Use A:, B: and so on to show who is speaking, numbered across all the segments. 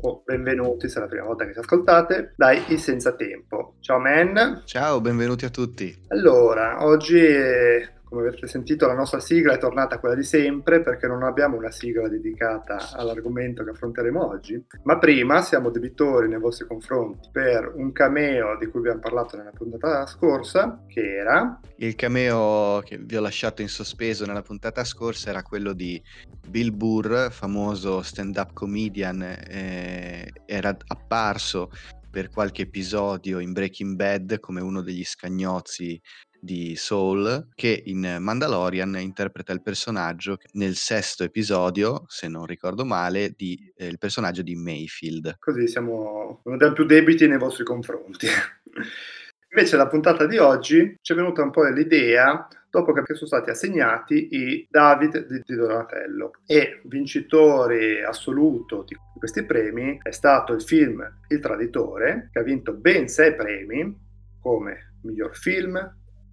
A: o benvenuti se è la prima volta che ci ascoltate dai I Senza Tempo. Ciao Man.
B: Ciao, benvenuti a tutti.
A: Allora, oggi come avete sentito la nostra sigla è tornata quella di sempre perché non abbiamo una sigla dedicata all'argomento che affronteremo oggi, ma prima siamo debitori nei vostri confronti per un cameo di cui abbiamo parlato nella puntata scorsa, che era...
B: Il cameo che vi ho lasciato in sospeso nella puntata scorsa era quello di Bill Burr, famoso stand-up comedian, eh, era apparso per qualche episodio in Breaking Bad come uno degli scagnozzi di Soul che in Mandalorian interpreta il personaggio nel sesto episodio, se non ricordo male, di, eh, il personaggio di Mayfield.
A: Così siamo, non abbiamo più debiti nei vostri confronti. Invece la puntata di oggi ci è venuta un po' l'idea dopo che sono stati assegnati i David di Donatello e vincitore assoluto di questi premi è stato il film Il Traditore che ha vinto ben sei premi come miglior film,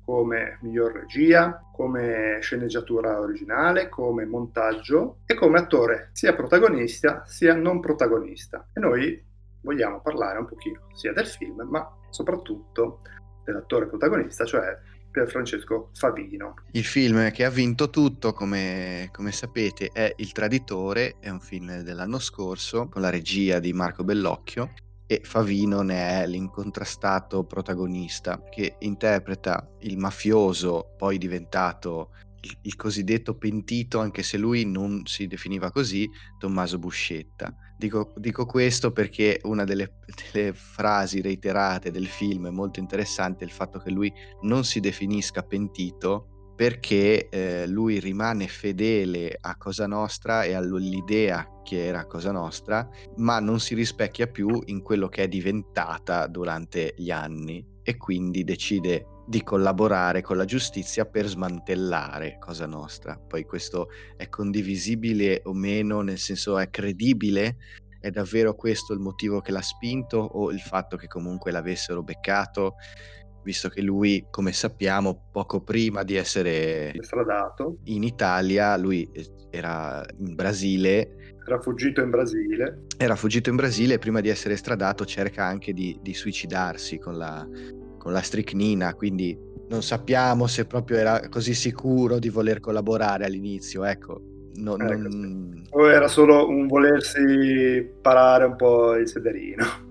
A: come miglior regia, come sceneggiatura originale, come montaggio e come attore sia protagonista sia non protagonista. E noi vogliamo parlare un pochino sia del film, ma soprattutto dell'attore protagonista, cioè Pier Francesco Favino.
B: Il film che ha vinto tutto, come, come, sapete, è Il Traditore, è un film dell'anno scorso con la regia di Marco Bellocchio e Favino ne è l'incontrastato protagonista che interpreta il mafioso poi diventato il, il, cosiddetto pentito anche se lui non si definiva così Tommaso Buscetta. Dico, dico questo perché una delle, delle, frasi reiterate del film è molto interessante il fatto che lui non si definisca pentito perché eh, lui rimane fedele a Cosa Nostra e all'idea che era Cosa Nostra, ma non si rispecchia più in quello che è diventata durante gli anni e quindi decide di collaborare con la giustizia per smantellare Cosa Nostra. Poi questo è condivisibile o meno, nel senso è credibile? È davvero questo il motivo che l'ha spinto o il fatto che comunque l'avessero beccato? Visto che lui, come sappiamo, poco prima di essere
A: estradato
B: in Italia, lui eh, era in Brasile.
A: Era fuggito in Brasile.
B: Era fuggito in Brasile e prima di essere estradato cerca anche di, di suicidarsi con la, con la stricnina, quindi non sappiamo se proprio era così sicuro di voler collaborare all'inizio, ecco. No,
A: ecco
B: non...
A: O era solo un volersi parare un po' il sederino.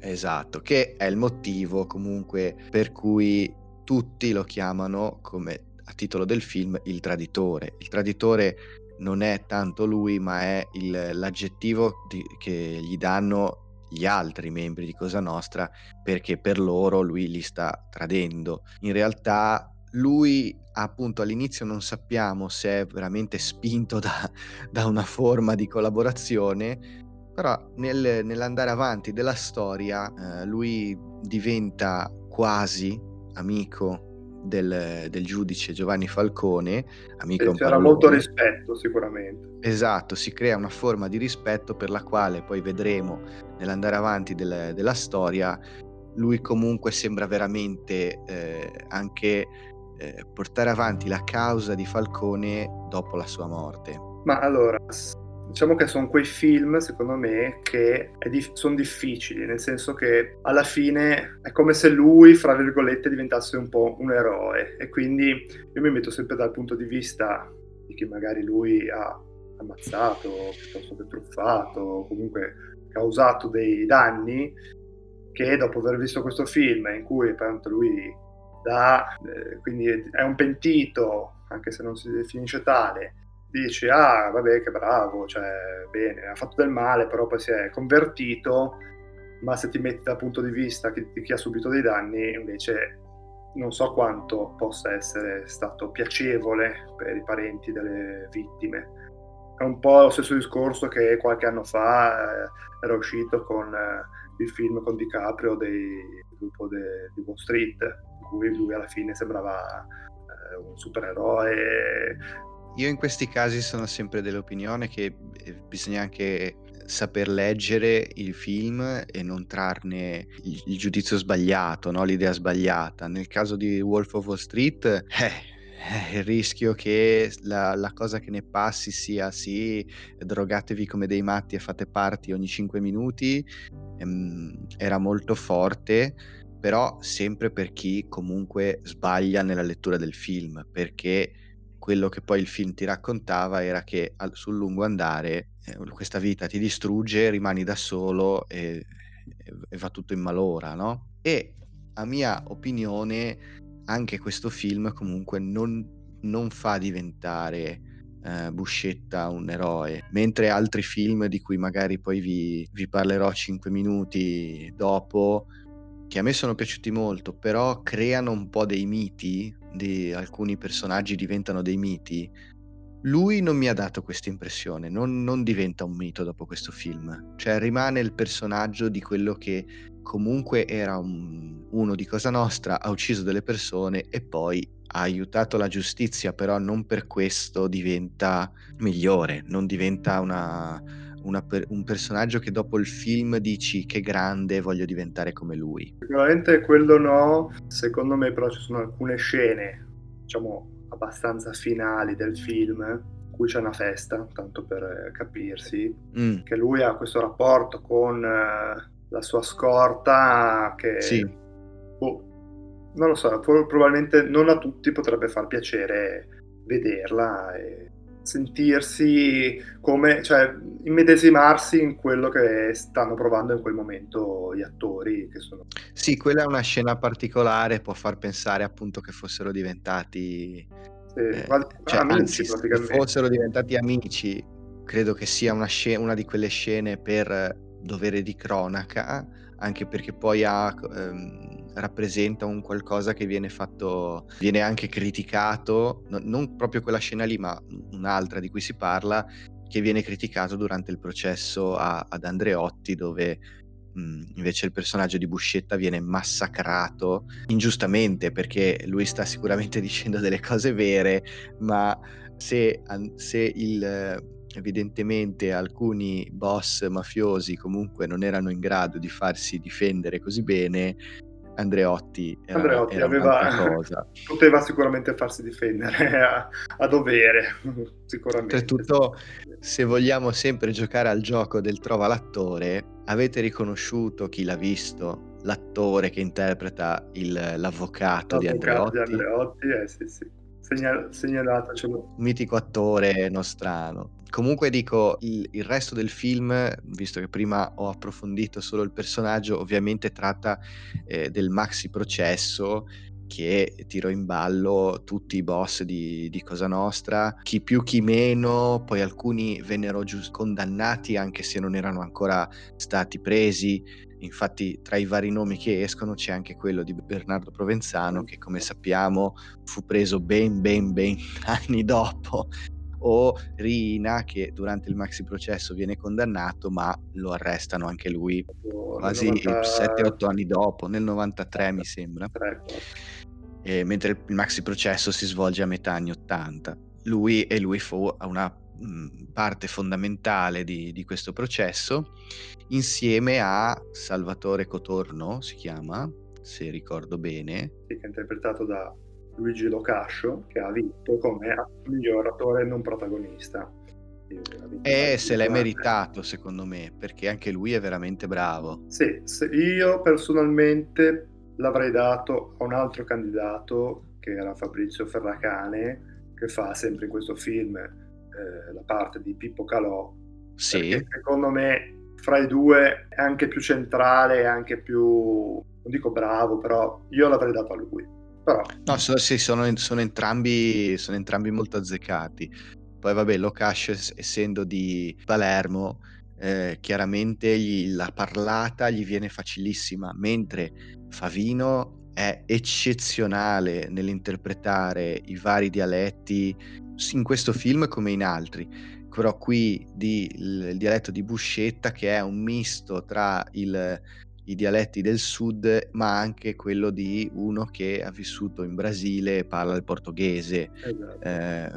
B: Esatto, che è il motivo comunque per cui tutti lo chiamano come a titolo del film il traditore. Il traditore non è tanto lui, ma è il, l'aggettivo di, che gli danno gli altri membri di Cosa Nostra perché per loro lui li sta tradendo. In realtà lui appunto all'inizio non sappiamo se è veramente spinto da, da una forma di collaborazione però nel, nell'andare avanti della storia eh, lui diventa quasi amico del, del, giudice Giovanni Falcone. Amico
A: c'era molto rispetto sicuramente.
B: Esatto, si crea una forma di rispetto per la quale poi vedremo nell'andare avanti del, della storia, lui comunque sembra veramente eh, anche eh, portare avanti la causa di Falcone dopo la sua morte.
A: Ma allora, diciamo che sono quei film, secondo me, che dif- sono difficili, nel senso che alla fine è come se lui, fra virgolette, diventasse un po' un eroe. E quindi io mi metto sempre dal punto di vista di chi magari lui ha ammazzato, piuttosto che truffato, comunque causato dei danni, che dopo aver visto questo film in cui appunto lui dà, eh, quindi è un pentito, anche se non si definisce tale, dici ah vabbè che bravo, cioè bene, ha fatto del male, però poi si è convertito, ma se ti metti dal punto di vista di chi ha subito dei danni, invece non so quanto possa essere stato piacevole per i parenti delle vittime. È un po' lo stesso discorso che qualche anno fa eh, era uscito con eh, il film con DiCaprio del gruppo de, di Wall Street, in cui lui alla fine sembrava eh, un supereroe,
B: io in questi casi sono sempre dell'opinione che eh, bisogna anche saper leggere il film e non trarne il, il giudizio sbagliato, no? l'idea sbagliata. Nel caso di Wolf of Wall Street, eh, eh, il rischio che la, la, cosa che ne passi sia sì, drogatevi come dei matti e fate parti ogni 5 minuti, ehm, era molto forte, però sempre per chi comunque sbaglia nella lettura del film, perché quello che poi il film ti raccontava era che al, sul lungo andare eh, questa vita ti distrugge, rimani da solo e, e, va tutto in malora, no? E a mia opinione anche questo film comunque non, non fa diventare eh, Buscetta un eroe, mentre altri film di cui magari poi vi, vi parlerò 5 minuti dopo, che a me sono piaciuti molto, però creano un po' dei miti di alcuni personaggi diventano dei miti, lui non mi ha dato questa impressione, non, non, diventa un mito dopo questo film, cioè rimane il personaggio di quello che comunque era un, uno di Cosa Nostra, ha ucciso delle persone e poi ha aiutato la giustizia, però non per questo diventa migliore, non diventa una, una, un personaggio che dopo il film dici che grande, voglio diventare come lui.
A: Sicuramente quello no, secondo me però ci sono alcune scene, diciamo, abbastanza finali del film, cui c'è una festa, tanto per capirsi, mm. che lui ha questo rapporto con uh, la sua scorta che...
B: Sì.
A: Oh, non lo so, probabilmente non a tutti potrebbe far piacere vederla e sentirsi come, cioè, immedesimarsi in quello che stanno provando in quel momento gli attori che sono.
B: Sì, quella è una scena particolare, può far pensare appunto che fossero diventati
A: sì, eh, cioè, amici anzi, praticamente.
B: fossero diventati amici, credo che sia una, scena, una di quelle scene per dovere di cronaca, anche perché poi ha ehm, rappresenta un qualcosa che viene fatto, viene anche criticato, no, non proprio quella scena lì, ma un'altra di cui si parla, che viene criticato durante il processo a, ad Andreotti, dove mh, invece il personaggio di Buscetta viene massacrato ingiustamente, perché lui sta sicuramente dicendo delle cose vere, ma se, se il evidentemente alcuni boss mafiosi comunque non erano in grado di farsi difendere così bene, Andreotti era,
A: Andreotti
B: era
A: aveva, poteva sicuramente farsi difendere a, a dovere, sicuramente.
B: Oltretutto, se vogliamo sempre giocare al gioco del trova l'attore, avete riconosciuto chi l'ha visto? L'attore che interpreta il, l'avvocato, l'avvocato di Andreotti?
A: Di Andreotti, eh sì sì. Segnal- segnalatecelo.
B: Mitico attore nostrano. Comunque dico, il, il, resto del film, visto che prima ho approfondito solo il personaggio, ovviamente tratta eh, del maxi processo che tirò in ballo tutti i boss di, di, Cosa Nostra, chi più chi meno, poi alcuni vennero giusto condannati anche se non erano ancora stati presi, Infatti tra i vari nomi che escono c'è anche quello di Bernardo Provenzano che come sappiamo fu preso ben ben ben anni dopo o Rina che durante il maxi processo viene condannato ma lo arrestano anche lui oh, quasi 90... 7-8 anni dopo, nel 93 mi sembra. E, mentre il maxi processo si svolge a metà anni 80. Lui e lui fu una Mhmm, parte fondamentale di, di, questo processo, insieme a Salvatore Cotorno, si chiama, se ricordo bene.
A: Sì, che è interpretato da Luigi Locascio, che ha vinto come miglior attore non protagonista.
B: E se l'è meritato, secondo me, perché anche lui è veramente bravo.
A: Sì, io personalmente l'avrei dato a un altro candidato che era Fabrizio Ferracane, che fa sempre in questo film eh, la parte di Pippo Calò.
B: Sì.
A: Secondo me fra i due è anche più centrale, è anche più, non dico bravo, però io l'avrei dato a lui. Però...
B: No, so, sì, sono, sono, entrambi, sono entrambi molto azzeccati. Poi vabbè, Locash essendo di Palermo, eh, chiaramente gli, la parlata gli viene facilissima, mentre Favino è eccezionale nell'interpretare i vari dialetti in questo film come in altri. Però qui di, il, il dialetto di Buscetta che è un misto tra il i dialetti del sud, ma anche quello di uno che ha vissuto in Brasile e parla il portoghese. Esatto. Eh,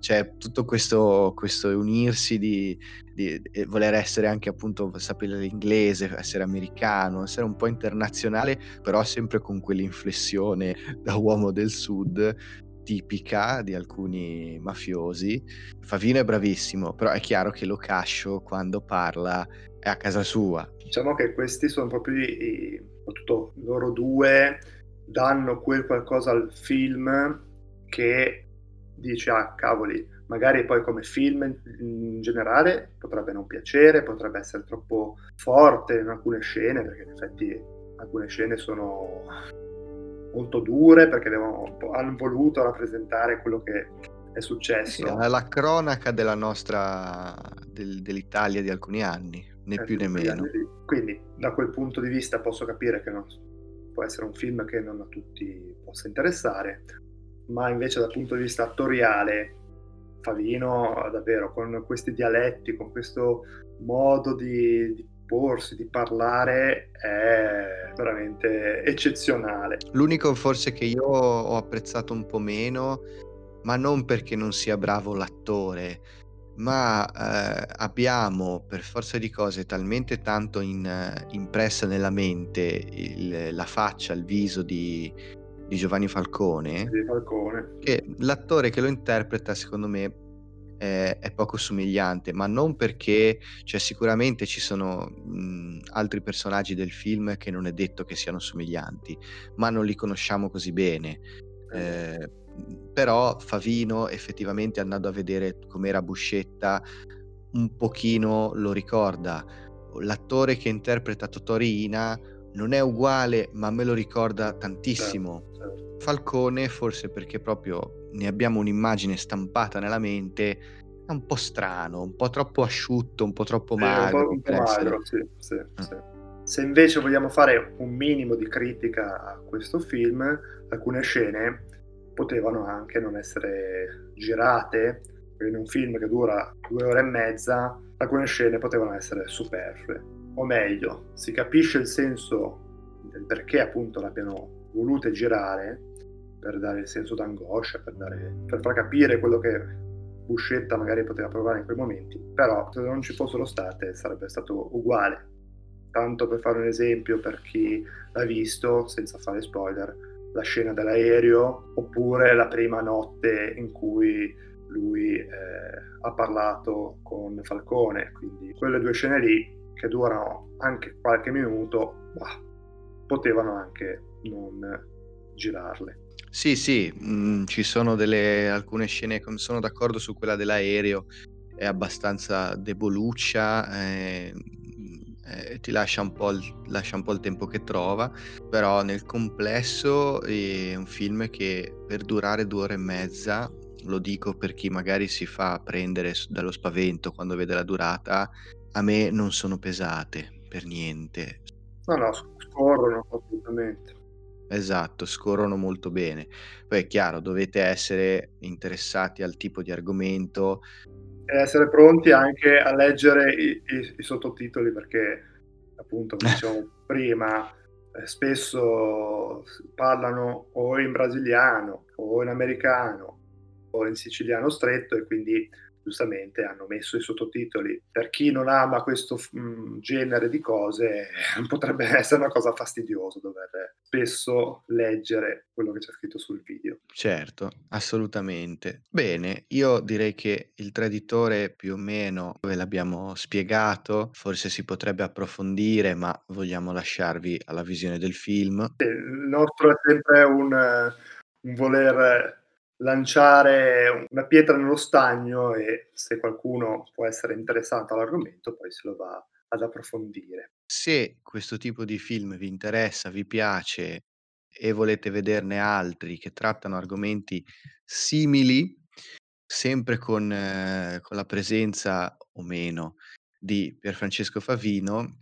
B: c'è tutto questo, questo unirsi di, di, di, voler essere anche appunto sapere l'inglese, essere americano, essere un po' internazionale, però sempre con quell'inflessione da uomo del sud tipica di alcuni mafiosi. Favino è bravissimo, però è chiaro che lo cascio quando parla è a casa sua.
A: Diciamo che questi sono proprio i, soprattutto loro due, danno quel qualcosa al film che dice, ah cavoli, magari poi come film in generale potrebbe non piacere, potrebbe essere troppo forte in alcune scene, perché in effetti alcune scene sono molto dure perché devono, hanno voluto rappresentare quello che è successo.
B: Sì, è la cronaca della nostra, del, dell'Italia di alcuni anni né più né meno.
A: Quindi da quel punto di vista posso capire che non, può essere un film che non a tutti possa interessare, ma invece dal punto di vista attoriale Favino davvero con questi dialetti, con questo modo di, di porsi, di parlare è veramente eccezionale.
B: L'unico forse che io ho apprezzato un po' meno, ma non perché non sia bravo l'attore, ma eh, abbiamo per forza di cose talmente tanto in, impressa nella mente il, la faccia, il viso di, di Giovanni Falcone,
A: Falcone,
B: che l'attore che lo interpreta secondo me è, è poco somigliante, ma non perché cioè, sicuramente ci sono mh, altri personaggi del film che non è detto che siano somiglianti, ma non li conosciamo così bene. Eh, però Favino effettivamente andando a vedere com'era Buscetta un pochino lo ricorda. L'attore che interpreta Totorina non è uguale, ma me lo ricorda tantissimo. Certo, certo. Falcone, forse perché proprio ne abbiamo un'immagine stampata nella mente, è un po' strano, un po' troppo asciutto, un po' troppo magro.
A: Un po', un po magro sì, sì, ah. sì. Se invece vogliamo fare un minimo di critica a questo film, alcune scene potevano anche non essere girate, in un film che dura due ore e mezza, alcune scene potevano essere superflue. O meglio, si capisce il senso del perché appunto l'abbiano volute girare, per dare il senso d'angoscia, per, dare, per far capire quello che Buscetta magari poteva provare in quei momenti, però se non ci fossero state sarebbe stato uguale. Tanto per fare un esempio per chi l'ha visto, senza fare spoiler, la scena dell'aereo oppure la prima notte in cui lui eh, ha parlato con Falcone. Quindi quelle due scene lì che durano anche qualche minuto, bah, potevano anche non girarle.
B: Sì, sì, mh, mm, ci sono delle, alcune scene, sono d'accordo su quella dell'aereo, è abbastanza deboluccia, eh, eh, ti lascia un, il, lascia un, po il, tempo che trova, però nel complesso è un film che per durare due ore e mezza, lo dico per chi magari si fa prendere dallo spavento quando vede la durata, a me non sono pesate per niente.
A: No, no, scorrono assolutamente.
B: Esatto, scorrono molto bene. Poi è chiaro, dovete essere interessati al tipo di argomento,
A: e essere pronti anche a leggere i, i, i sottotitoli perché appunto come dicevamo prima eh, spesso parlano o in brasiliano o in americano o in siciliano stretto e quindi giustamente hanno messo i sottotitoli. Per chi non ama questo mh, mm, genere di cose potrebbe essere una cosa fastidiosa dover spesso leggere quello che c'è scritto sul video.
B: Certo, assolutamente. Bene, io direi che il traditore più o meno ve l'abbiamo spiegato, forse si potrebbe approfondire, ma vogliamo lasciarvi alla visione del film.
A: Il nostro è sempre un, un voler lanciare una pietra nello stagno e se qualcuno può essere interessato all'argomento poi se lo va ad approfondire.
B: Se questo tipo di film vi interessa, vi piace e volete vederne altri che trattano argomenti simili, sempre con, eh, con la presenza o meno di Pierfrancesco Favino,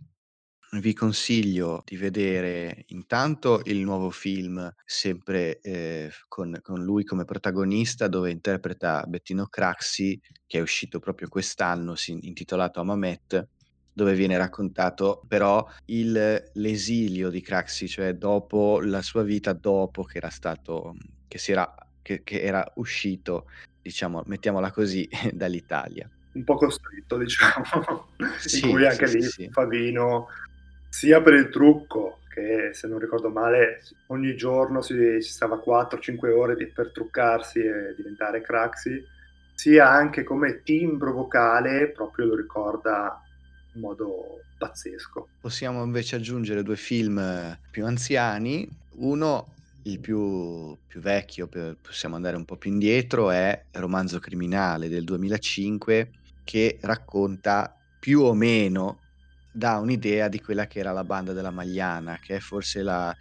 B: vi consiglio di vedere intanto il nuovo film, sempre eh, con, con, lui come protagonista, dove interpreta Bettino Craxi, che è uscito proprio quest'anno, intitolato Amamet, dove viene raccontato però il, l'esilio di Craxi, cioè dopo la sua vita, dopo che era stato, che, si era, che, che era uscito, diciamo, mettiamola così, dall'Italia.
A: Un po' costretto, diciamo, sì, in cui anche sì, lì sì. Favino sia per il trucco, che se non ricordo male ogni giorno si, si stava 4-5 ore di, per truccarsi e diventare Craxi, sia anche come timbro vocale, proprio lo ricorda in modo pazzesco.
B: Possiamo invece aggiungere due film più anziani, uno il più, più vecchio, possiamo andare un po' più indietro, è Romanzo criminale del 2005 che racconta più o meno dà un'idea di quella che era la banda della Magliana, che è forse la,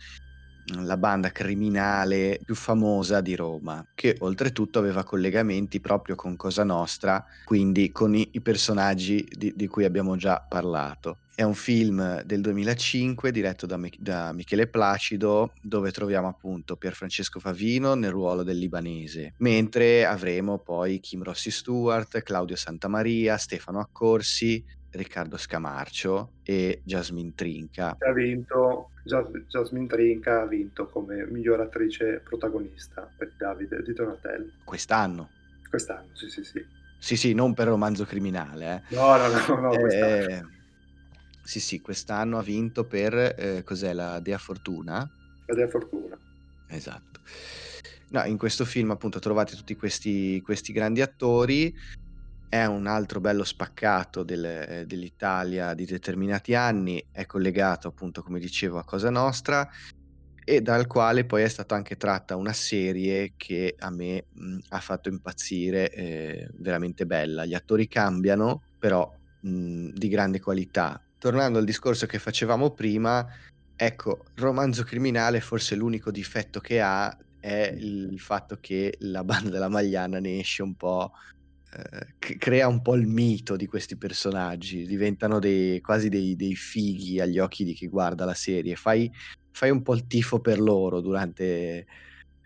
B: la banda criminale più famosa di Roma, che oltretutto aveva collegamenti proprio con Cosa Nostra, quindi con i, i personaggi di, di, cui abbiamo già parlato. È un film del 2005 diretto da, da Michele Placido, dove troviamo appunto Pierfrancesco Favino nel ruolo del libanese, mentre avremo poi Kim Rossi Stewart, Claudio Santamaria, Stefano Accorsi, Riccardo Scamarcio e Jasmine Trinca.
A: Ha vinto, Jasmine Trinca ha vinto come miglior attrice protagonista per Davide di Donatello.
B: Quest'anno?
A: Quest'anno, sì, sì, sì.
B: Sì, sì, non per romanzo criminale.
A: Eh. No, no, no, no
B: eh, Sì, sì, quest'anno ha vinto per, eh, cos'è, la Dea Fortuna?
A: La Dea Fortuna.
B: Esatto. No, in questo film appunto trovate tutti questi, questi grandi attori è un altro bello spaccato del, eh, dell'Italia di determinati anni, è collegato appunto come dicevo a Cosa Nostra e dal quale poi è stata anche tratta una serie che a me mh, ha fatto impazzire, eh, veramente bella. Gli attori cambiano, però mh, di grande qualità. Tornando al discorso che facevamo prima, ecco, romanzo criminale forse l'unico difetto che ha è il fatto che la banda della Magliana ne esce un po' crea un po' il mito di questi personaggi, diventano dei, quasi dei, dei, fighi agli occhi di chi guarda la serie. Fai, fai un po' il tifo per loro durante,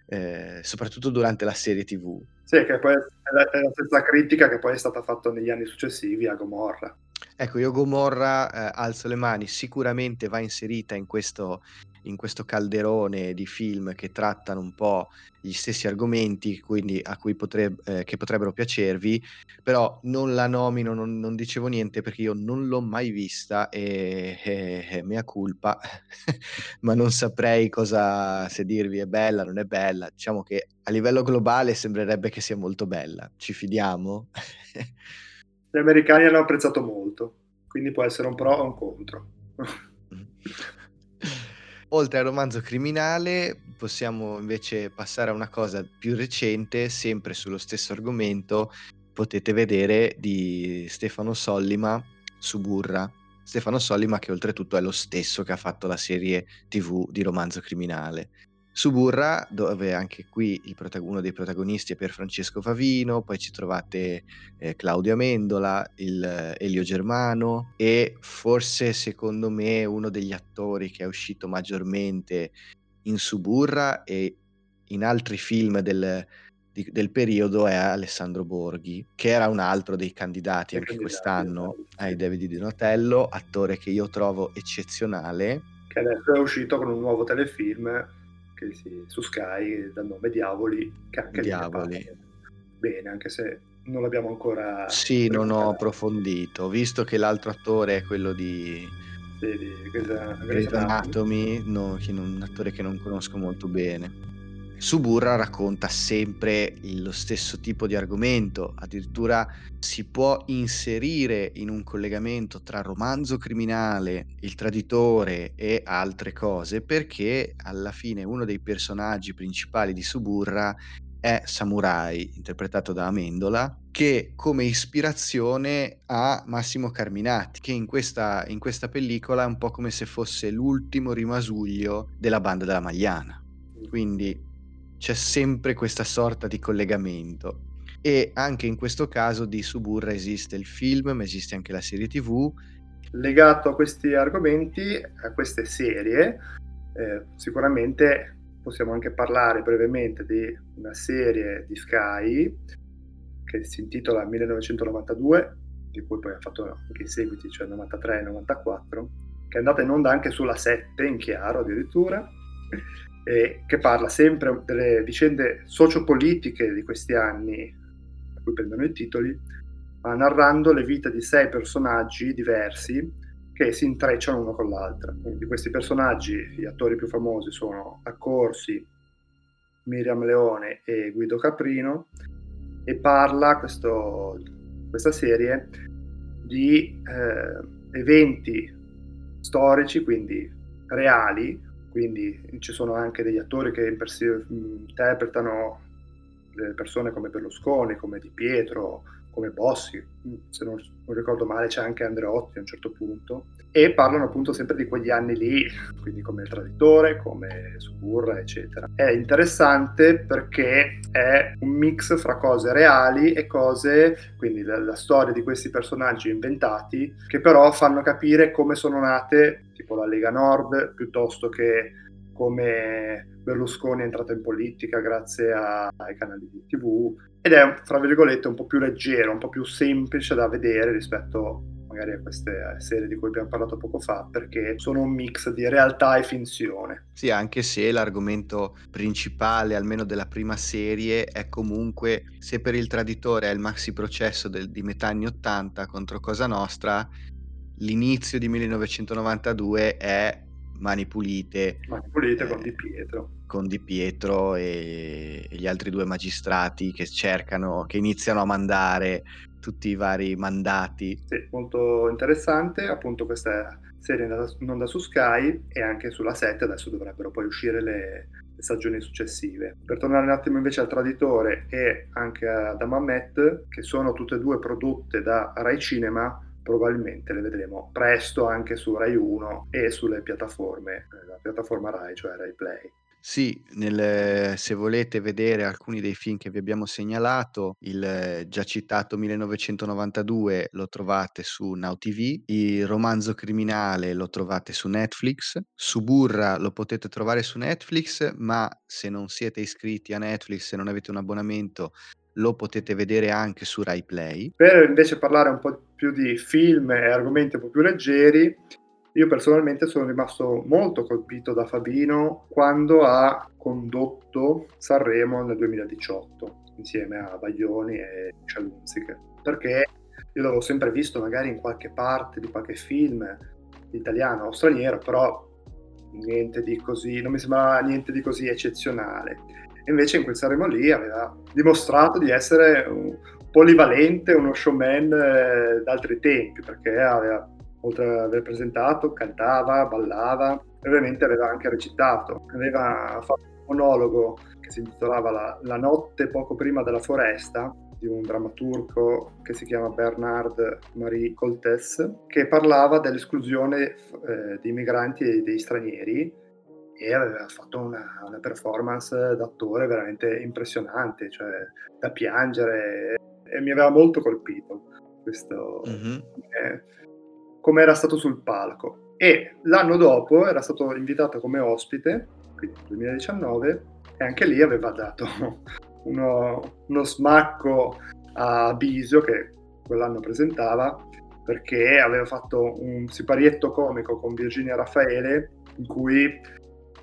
B: eh, soprattutto durante la serie TV.
A: Sì, che poi è la, è la stessa critica che poi è stata fatta negli anni successivi a Gomorra.
B: Ecco, io Gomorra eh, alzo le mani, sicuramente va inserita in questo, in questo calderone di film che trattano un po' gli stessi argomenti, quindi a cui potreb- eh, che potrebbero piacervi, però non la nomino, non, non, dicevo niente perché io non l'ho mai vista e, e, e mea ma non saprei cosa, se dirvi è bella, non è bella. Diciamo che a livello globale sembrerebbe che sia molto bella, ci fidiamo?
A: Gli americani hanno apprezzato molto, quindi può essere un pro o un contro.
B: Oltre al romanzo criminale, possiamo invece passare a una cosa più recente, sempre sullo stesso argomento. Potete vedere di Stefano Sollima Suburra. Stefano Sollima, che oltretutto è lo stesso che ha fatto la serie TV di romanzo criminale. Suburra, dove anche qui prota- uno dei protagonisti è per Francesco Favino, poi ci trovate eh, Claudio Amendola, il, eh, Elio Germano e forse secondo me uno degli attori che è uscito maggiormente in Suburra e in altri film del, di, del periodo è Alessandro Borghi, che era un altro dei candidati anche candidati, quest'anno esatto. ai David di Donatello, attore che io trovo eccezionale.
A: Che adesso è uscito con un nuovo telefilm si, su Sky dal nome Diavoli, che anche
B: Diavoli.
A: bene, anche se non l'abbiamo ancora...
B: Sì, non ho approfondito, visto che l'altro attore è quello di...
A: Sì, di Grey's
B: Anatomy, no, che un attore che non conosco molto bene. Suburra racconta sempre lo stesso tipo di argomento, addirittura si può inserire in un collegamento tra romanzo criminale, il traditore e altre cose, perché alla fine uno dei personaggi principali di Suburra è Samurai, interpretato da Amendola, che come ispirazione ha Massimo Carminati, che in questa, in questa pellicola è un po' come se fosse l'ultimo rimasuglio della banda della Magliana. Quindi c'è sempre questa sorta di collegamento. E anche in questo caso di Suburra esiste il film, ma esiste anche la serie TV.
A: Legato a questi argomenti, a queste serie, eh, sicuramente possiamo anche parlare brevemente di una serie di Sky che si intitola 1992, di cui poi ha fatto anche i seguiti, cioè 93 e 94, che è andata in onda anche sulla 7 in chiaro addirittura eh, che parla sempre delle vicende sociopolitiche di questi anni, a cui prendono i titoli, ma narrando le vite di sei personaggi diversi che si intrecciano uno con l'altra. Di questi personaggi, gli attori più famosi sono Accorsi, Miriam Leone e Guido Caprino, e parla questo, questa serie di eh, eventi storici, quindi reali, quindi ci sono anche degli attori che interpretano le persone come Berlusconi, come Di Pietro, come Bossi, se non, non, ricordo male c'è anche Andreotti a un certo punto, e parlano appunto sempre di quegli anni lì, quindi come il traditore, come Suburra, eccetera. È interessante perché è un mix fra cose reali e cose, quindi la, la storia di questi personaggi inventati, che però fanno capire come sono nate tipo la Lega Nord, piuttosto che come Berlusconi è entrato in politica grazie a, ai canali di tv ed è, fra virgolette, un po' più leggero, un po' più semplice da vedere rispetto magari a queste serie di cui abbiamo parlato poco fa, perché sono un mix di realtà e finzione.
B: Sì, anche se l'argomento principale, almeno della prima serie, è comunque se per il traditore è il maxi processo del, di metà anni 80 contro Cosa Nostra, l'inizio di 1992 è Mani Pulite.
A: Mani Pulite eh, con Di Pietro.
B: Con Di Pietro e, gli altri due magistrati che cercano, che iniziano a mandare tutti i vari mandati.
A: Sì, molto interessante. Appunto questa serie in onda su Sky e anche sulla 7 adesso dovrebbero poi uscire le, le stagioni successive. Per tornare un attimo invece al Traditore e anche ad Amamet, che sono tutte e due prodotte da Rai Cinema, probabilmente le vedremo presto anche su Rai 1 e sulle piattaforme, eh, la piattaforma Rai, cioè Rai Play.
B: Sì, nel, se volete vedere alcuni dei film che vi abbiamo segnalato, il già citato 1992 lo trovate su Now TV, il romanzo criminale lo trovate su Netflix, Suburra lo potete trovare su Netflix, ma se non siete iscritti a Netflix, se non avete un abbonamento, lo potete vedere anche su Rai Play.
A: Per invece parlare un po' più di film e argomenti un po' più leggeri, io personalmente sono rimasto molto colpito da Fabino quando ha condotto Sanremo nel 2018 insieme a Baglioni e Cialunziche perché io l'avevo sempre visto magari in qualche parte di qualche film italiano o straniero però niente di così non mi sembrava niente di così eccezionale. Invece in quel Sanremo lì aveva dimostrato di essere un polivalente, uno showman eh, d'altri tempi, perché aveva, oltre ad aver presentato, cantava, ballava e ovviamente aveva anche recitato. Aveva fatto un monologo che si intitolava La, La notte poco prima della foresta, di un drammaturgo che si chiama Bernard Marie Coltes, che parlava dell'esclusione eh, di migranti e dei stranieri e aveva fatto una, una performance d'attore veramente impressionante, cioè da piangere e mi aveva molto colpito questo mm-hmm. eh, come era stato sul palco. E l'anno dopo era stato invitato come ospite quindi nel 2019 e anche lì aveva dato uno, uno smacco a Bisio che quell'anno presentava perché aveva fatto un siparietto comico con Virginia Raffaele in cui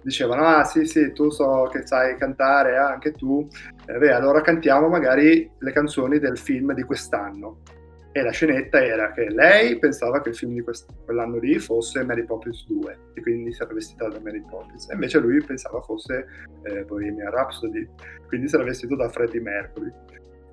A: dicevano ah sì sì tu so che sai cantare anche tu eh, beh allora cantiamo magari le canzoni del film di quest'anno e la scenetta era che lei pensava che il film di quell'anno lì fosse Mary Poppins 2 e quindi si era vestita da Mary Poppins. E invece lui pensava fosse eh, Bohemian Rhapsody quindi si era vestito da Freddie Mercury.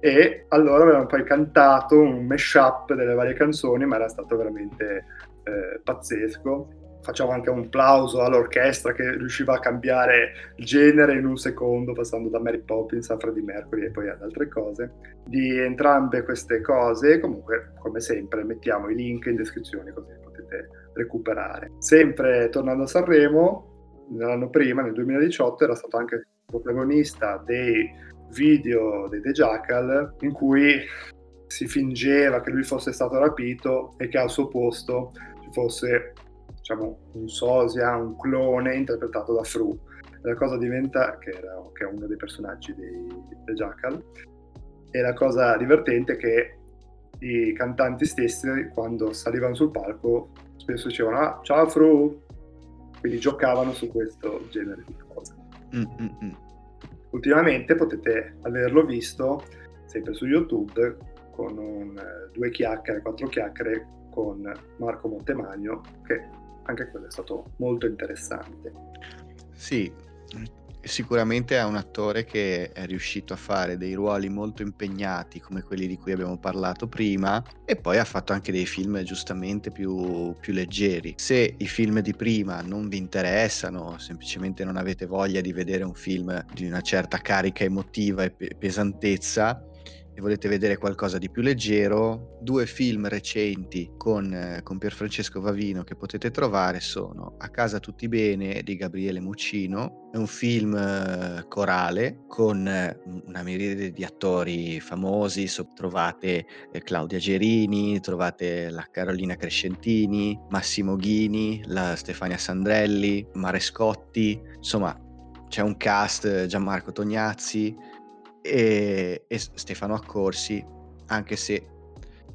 A: E allora avevano poi cantato un mashup delle varie canzoni ma era stato veramente eh, pazzesco facciamo anche un plauso all'orchestra che riusciva a cambiare genere in un secondo, passando da Mary Poppins a Freddie Mercury e poi ad altre cose. Di entrambe queste cose, comunque, come sempre, mettiamo i link in descrizione così potete recuperare. Sempre tornando a Sanremo, l'anno prima, nel 2018, era stato anche protagonista dei video dei The Jackal in cui si fingeva che lui fosse stato rapito e che al suo posto ci fosse diciamo, un sosia, un clone interpretato da Fru. La cosa diventa, che, era, che è uno dei personaggi dei, dei Jackal, e la cosa divertente è che i cantanti stessi, quando salivano sul palco, spesso dicevano ah, ciao Fru, quindi giocavano su questo genere di cose. Mm-mm. Ultimamente potete averlo visto sempre su YouTube con un, due chiacchiere, quattro chiacchiere con Marco Montemagno che anche quello è stato molto interessante.
B: Sì, sicuramente è un attore che è riuscito a fare dei ruoli molto impegnati come quelli di cui abbiamo parlato prima e poi ha fatto anche dei film giustamente più, più leggeri. Se i film di prima non vi interessano, semplicemente non avete voglia di vedere un film di una certa carica emotiva e pesantezza, e volete vedere qualcosa di più leggero, due film recenti con, eh, con Pierfrancesco Vavino che potete trovare sono A casa tutti bene di Gabriele Muccino, è un film eh, corale con eh, una miriade di attori famosi, so, trovate eh, Claudia Gerini, trovate la Carolina Crescentini, Massimo Ghini, la Stefania Sandrelli, Marescotti, insomma c'è un cast Gianmarco Tognazzi, e, e Stefano Accorsi, anche se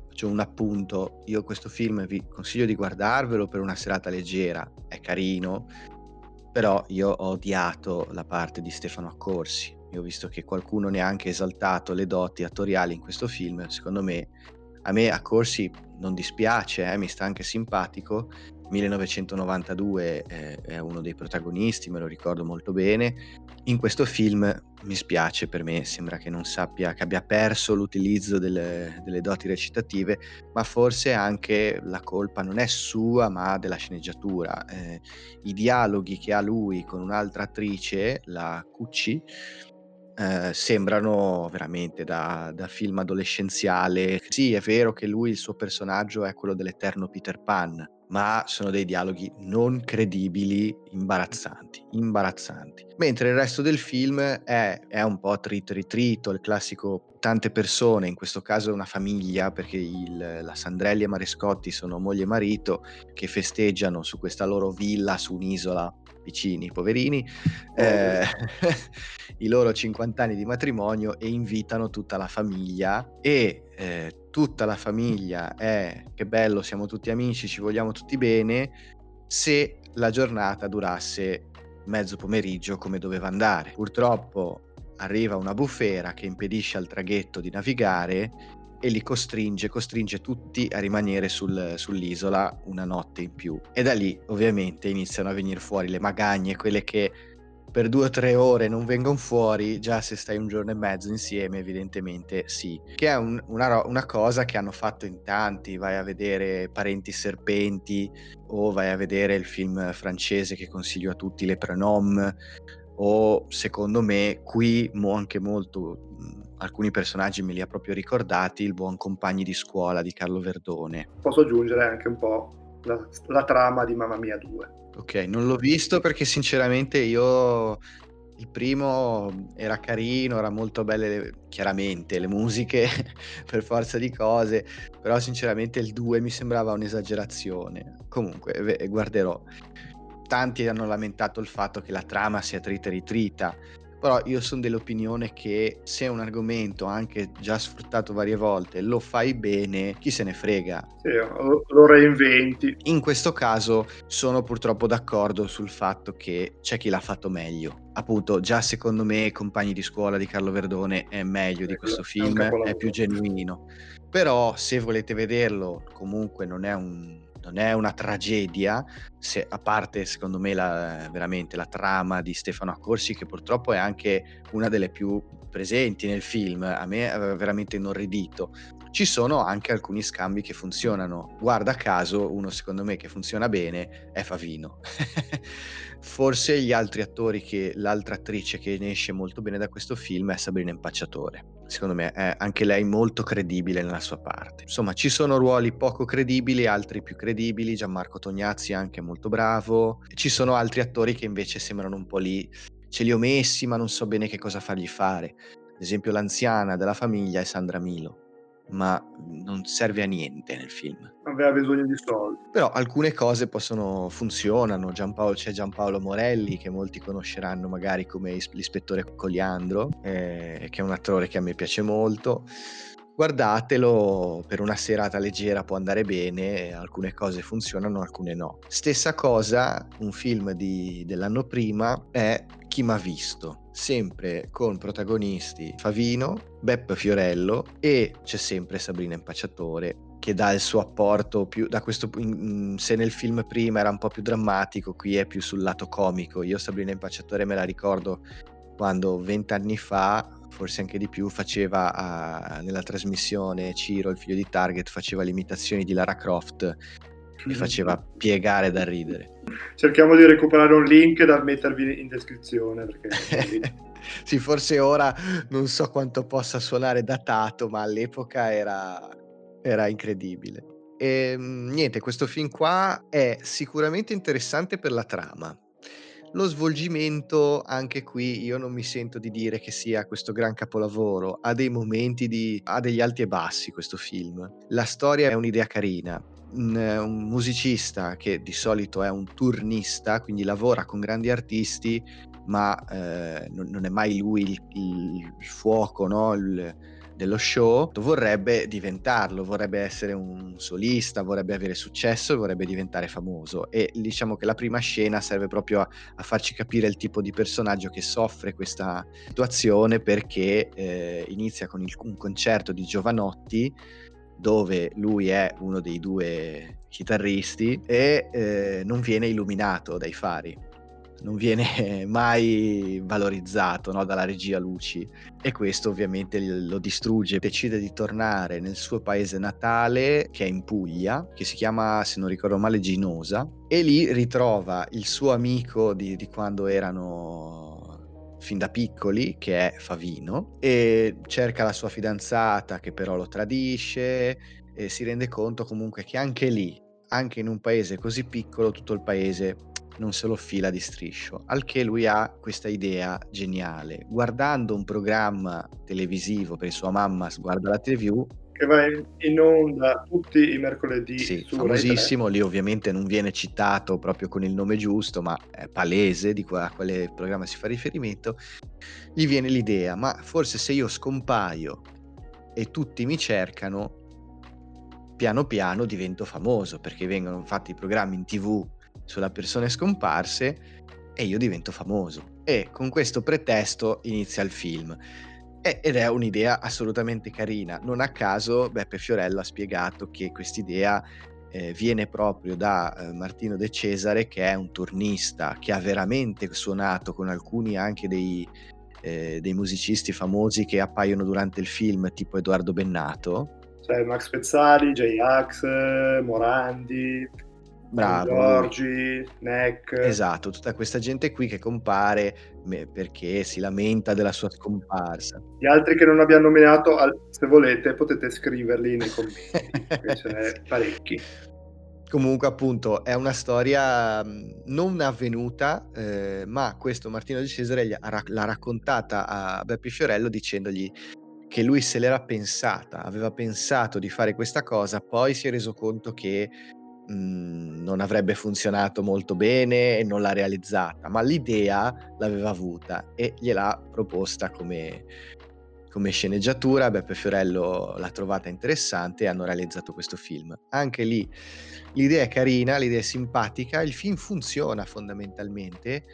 B: faccio un appunto, io questo film vi consiglio di guardarvelo per una serata leggera, è carino, però io ho odiato la parte di Stefano Accorsi. Io ho visto che qualcuno ne ha anche esaltato le doti attoriali in questo film, secondo me a me Accorsi non dispiace, eh, mi sta anche simpatico, 1992 è, è uno dei protagonisti, me lo ricordo molto bene. In questo film mi spiace per me, sembra che non sappia, che abbia perso l'utilizzo delle, delle doti recitative, ma forse anche la colpa non è sua, ma della sceneggiatura. Eh, I dialoghi che ha lui con un'altra attrice, la Cucci, eh, sembrano veramente da, da, film adolescenziale. Sì, è vero che lui, il suo personaggio, è quello dell'eterno Peter Pan, ma sono dei dialoghi non credibili, imbarazzanti, imbarazzanti. Mentre il resto del film è, è un po' trito ritrito, il classico tante persone, in questo caso una famiglia, perché il, la Sandrelli e Marescotti sono moglie e marito, che festeggiano su questa loro villa su un'isola vicini, poverini, eh, i loro 50 anni di matrimonio e invitano tutta la famiglia e eh, tutta la famiglia è che bello, siamo tutti amici, ci vogliamo tutti bene, se la giornata durasse mezzo pomeriggio come doveva andare. Purtroppo arriva una bufera che impedisce al traghetto di navigare e li costringe, costringe tutti a rimanere sul, sull'isola una notte in più. E da lì ovviamente iniziano a venire fuori le magagne, quelle che per due o tre ore non vengono fuori, già se stai un giorno e mezzo insieme, evidentemente sì. Che è un, una, una, cosa che hanno fatto in tanti, vai a vedere Parenti Serpenti o vai a vedere il film francese che consiglio a tutti, Le Prenom, o secondo me qui anche molto alcuni personaggi me li ha proprio ricordati il buon compagni di scuola di Carlo Verdone.
A: Posso aggiungere anche un po' la, la trama di Mamma Mia 2
B: Ok, non l'ho visto perché sinceramente io il primo era carino, era molto belle chiaramente le musiche per forza di cose, però sinceramente il 2 mi sembrava un'esagerazione. Comunque guarderò. Tanti hanno lamentato il fatto che la trama sia trita e ritrita. Però io sono dell'opinione che se è un argomento anche già sfruttato varie volte lo fai bene, chi se ne frega.
A: Sì, lo reinventi.
B: In questo caso sono purtroppo d'accordo sul fatto che c'è chi l'ha fatto meglio. Appunto, già secondo me Compagni di scuola di Carlo Verdone è meglio di questo film, è più genuino. Però se volete vederlo, comunque non è un non è una tragedia, se, a parte secondo me la, veramente la trama di Stefano Accorsi, che purtroppo è anche una delle più presenti nel film, a me aveva veramente inorridito. Ci sono anche alcuni scambi che funzionano. Guarda caso, uno secondo me che funziona bene è Favino. Forse gli altri attori che l'altra attrice che ne esce molto bene da questo film è Sabrina Impacciatore secondo me è anche lei molto credibile nella sua parte. Insomma, ci sono ruoli poco credibili, altri più credibili, Gianmarco Tognazzi è anche molto bravo, ci sono altri attori che invece sembrano un po' lì, ce li ho messi ma non so bene che cosa fargli fare. Ad esempio l'anziana della famiglia è Sandra Milo ma non serve a niente nel film.
A: Aveva bisogno di soldi.
B: Però alcune cose possono, funzionano. Giampaolo, c'è Giampaolo Morelli, che molti conosceranno magari come l'ispettore Coliandro, eh, che è un attore che a me piace molto. Guardatelo per una serata leggera può andare bene, alcune cose funzionano, alcune no. Stessa cosa, un film di, dell'anno prima è Chi m'ha visto, sempre con protagonisti Favino, Beppe Fiorello e c'è sempre Sabrina Impacciatore che dà il suo apporto più da questo se nel film prima era un po' più drammatico, qui è più sul lato comico. Io Sabrina Impacciatore me la ricordo quando vent'anni fa forse anche di più, faceva a, nella trasmissione Ciro, il figlio di Target, faceva le imitazioni di Lara Croft mi faceva piegare da ridere.
A: Cerchiamo di recuperare un link da mettervi in descrizione. Perché...
B: sì, forse ora non so quanto possa suonare datato, ma all'epoca era, era incredibile. E ehm, niente, questo film qua è sicuramente interessante per la trama, lo svolgimento, anche qui io non mi sento di dire che sia questo gran capolavoro, ha dei momenti di... ha degli alti e bassi questo film. La storia è un'idea carina, un, musicista che di solito è un turnista, quindi lavora con grandi artisti, ma eh, non, è mai lui il, il fuoco, no? il, dello show, vorrebbe diventarlo, vorrebbe essere un solista, vorrebbe avere successo, vorrebbe diventare famoso. E diciamo che la prima scena serve proprio a, a farci capire il tipo di personaggio che soffre questa situazione perché eh, inizia con il, un concerto di Giovanotti dove lui è uno dei due chitarristi e eh, non viene illuminato dai fari non viene mai valorizzato no, dalla regia luci e questo ovviamente lo distrugge. Decide di tornare nel suo paese natale, che è in Puglia, che si chiama, se non ricordo male, Ginosa, e lì ritrova il suo amico di, di quando erano fin da piccoli, che è Favino, e cerca la sua fidanzata che però lo tradisce e si rende conto comunque che anche lì, anche in un paese così piccolo, tutto il paese non se lo fila di striscio, al che lui ha questa idea geniale. Guardando un programma televisivo per sua mamma guarda la TV,
A: che va in onda tutti i mercoledì.
B: Sì, famosissimo, lì ovviamente non viene citato proprio con il nome giusto, ma è palese di a quale programma si fa riferimento. Gli viene l'idea, ma forse se io scompaio e tutti mi cercano, piano piano divento famoso, perché vengono fatti i programmi in tv sulle persone scomparse e io divento famoso. E con questo pretesto inizia il film. ed è un'idea assolutamente carina. Non a caso Beppe Fiorello ha spiegato che quest'idea eh, viene proprio da eh, Martino De Cesare, che è un turnista che ha veramente suonato con alcuni anche dei, eh, dei musicisti famosi che appaiono durante il film, tipo Edoardo Bennato.
A: Cioè Max Pezzali, J-Ax, Morandi,
B: Bravo.
A: Giorgi, Neck.
B: Esatto, tutta questa gente qui che compare perché si lamenta della sua scomparsa.
A: Gli altri che non abbiamo nominato, se volete, potete scriverli nei commenti, ce n'è parecchi.
B: Comunque, appunto, è una storia non avvenuta, eh, ma questo Martino di Cesare l'ha raccontata a Beppe Fiorello dicendogli che lui se l'era pensata, aveva pensato di fare questa cosa, poi si è reso conto che mh, non avrebbe funzionato molto bene e non l'ha realizzata, ma l'idea l'aveva avuta e gliel'ha proposta come, come sceneggiatura. Beppe Fiorello l'ha trovata interessante e hanno realizzato questo film. Anche lì l'idea è carina, l'idea è simpatica, il film funziona fondamentalmente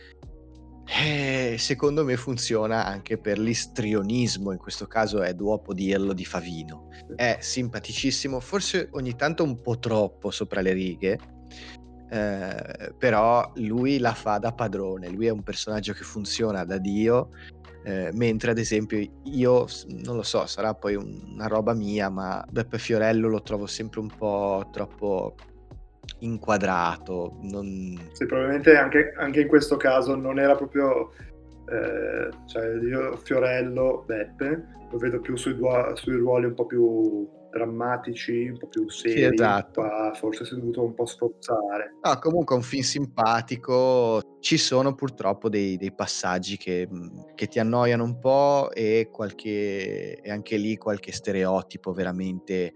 B: eh, secondo me funziona anche per l'istrionismo, in questo caso è duopo dirlo, di Favino. È simpaticissimo, forse ogni tanto un po' troppo sopra le righe, eh, però lui la fa da padrone, lui è un personaggio che funziona da Dio, eh, mentre ad esempio io, non lo so, sarà poi una roba mia, ma Beppe Fiorello lo trovo sempre un po' troppo inquadrato. Non...
A: Sì, probabilmente anche, anche in questo caso non era proprio... Eh, cioè io Fiorello, Beppe, lo vedo più sui, duo- sui ruoli un po' più drammatici, un po' più seri, sì, esatto. forse si è dovuto un po' sforzare.
B: No, comunque è un film simpatico, ci sono purtroppo dei, dei passaggi che, che, ti annoiano un po' e, qualche, e anche lì qualche stereotipo veramente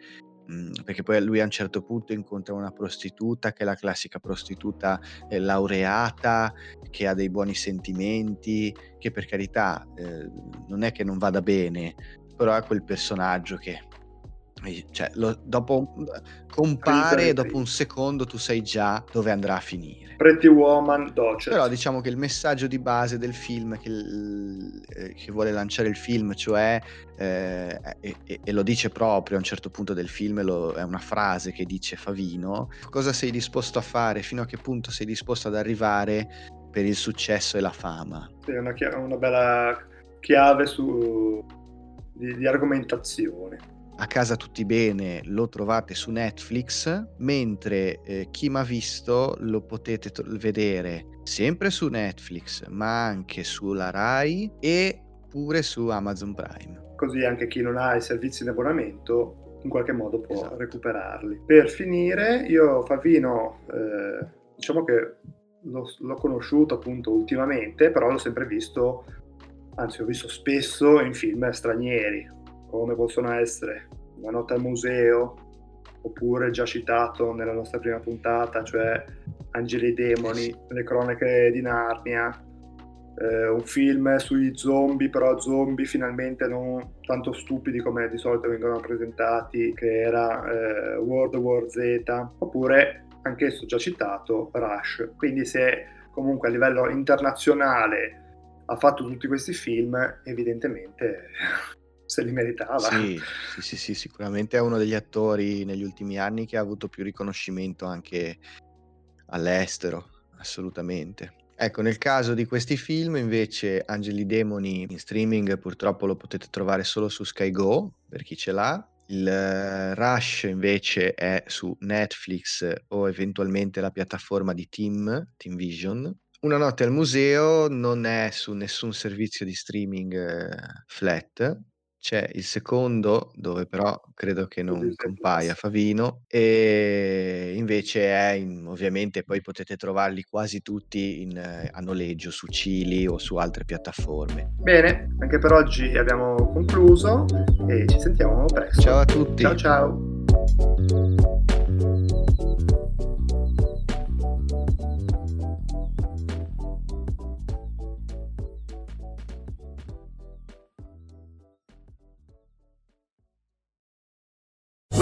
B: Mhmm, perché poi lui a un certo punto incontra una prostituta che è la classica prostituta eh, laureata, che ha dei buoni sentimenti, che per carità eh, non è che non vada bene, però è quel personaggio che cioè, lo, dopo compare e dopo un secondo tu sai già dove andrà a finire.
A: Pretty Woman Docet.
B: Però diciamo che il messaggio di base del film che, eh, che vuole lanciare il film, cioè, eh, e, e, lo dice proprio a un certo punto del film, lo, è una frase che dice Favino, cosa sei disposto a fare, fino a che punto sei disposto ad arrivare per il successo e la fama.
A: Sì, una, una bella chiave su, di, di argomentazione.
B: A casa tutti bene lo trovate su Netflix, mentre eh, chi m'ha visto lo potete to- vedere sempre su Netflix, ma anche sulla Rai e pure su Amazon Prime.
A: Così anche chi non ha i servizi in abbonamento in qualche modo può esatto. recuperarli. Per finire, io Favino, eh, diciamo che l'ho, l'ho conosciuto appunto ultimamente, però l'ho sempre visto, anzi ho visto spesso in film stranieri, come possono essere Una notte al museo, oppure già citato nella nostra prima puntata, cioè Angeli e Demoni, Le cronache di Narnia, eh, un film sui zombie, però zombie finalmente non tanto stupidi come di solito vengono presentati, che era eh, World War Z, oppure anch'esso già citato, Rush. Quindi se comunque a livello internazionale ha fatto tutti questi film, evidentemente se li meritava.
B: Sì, sì, sì, sì, sicuramente è uno degli attori negli ultimi anni che ha avuto più riconoscimento anche all'estero, assolutamente. Ecco, nel caso di questi film, invece, Angeli Demoni in streaming purtroppo lo potete trovare solo su Sky Go, per chi ce l'ha. Il eh, Rush invece è su Netflix o eventualmente la piattaforma di Team, Team Vision. Una notte al museo non è su nessun servizio di streaming eh, flat, c'è il secondo, dove però credo che non compaia Favino, e invece è in ovviamente poi potete trovarli quasi tutti in a noleggio su Cili o su altre piattaforme.
A: Bene, anche per oggi abbiamo concluso e ci sentiamo presto.
B: Ciao a tutti.
A: Ciao ciao.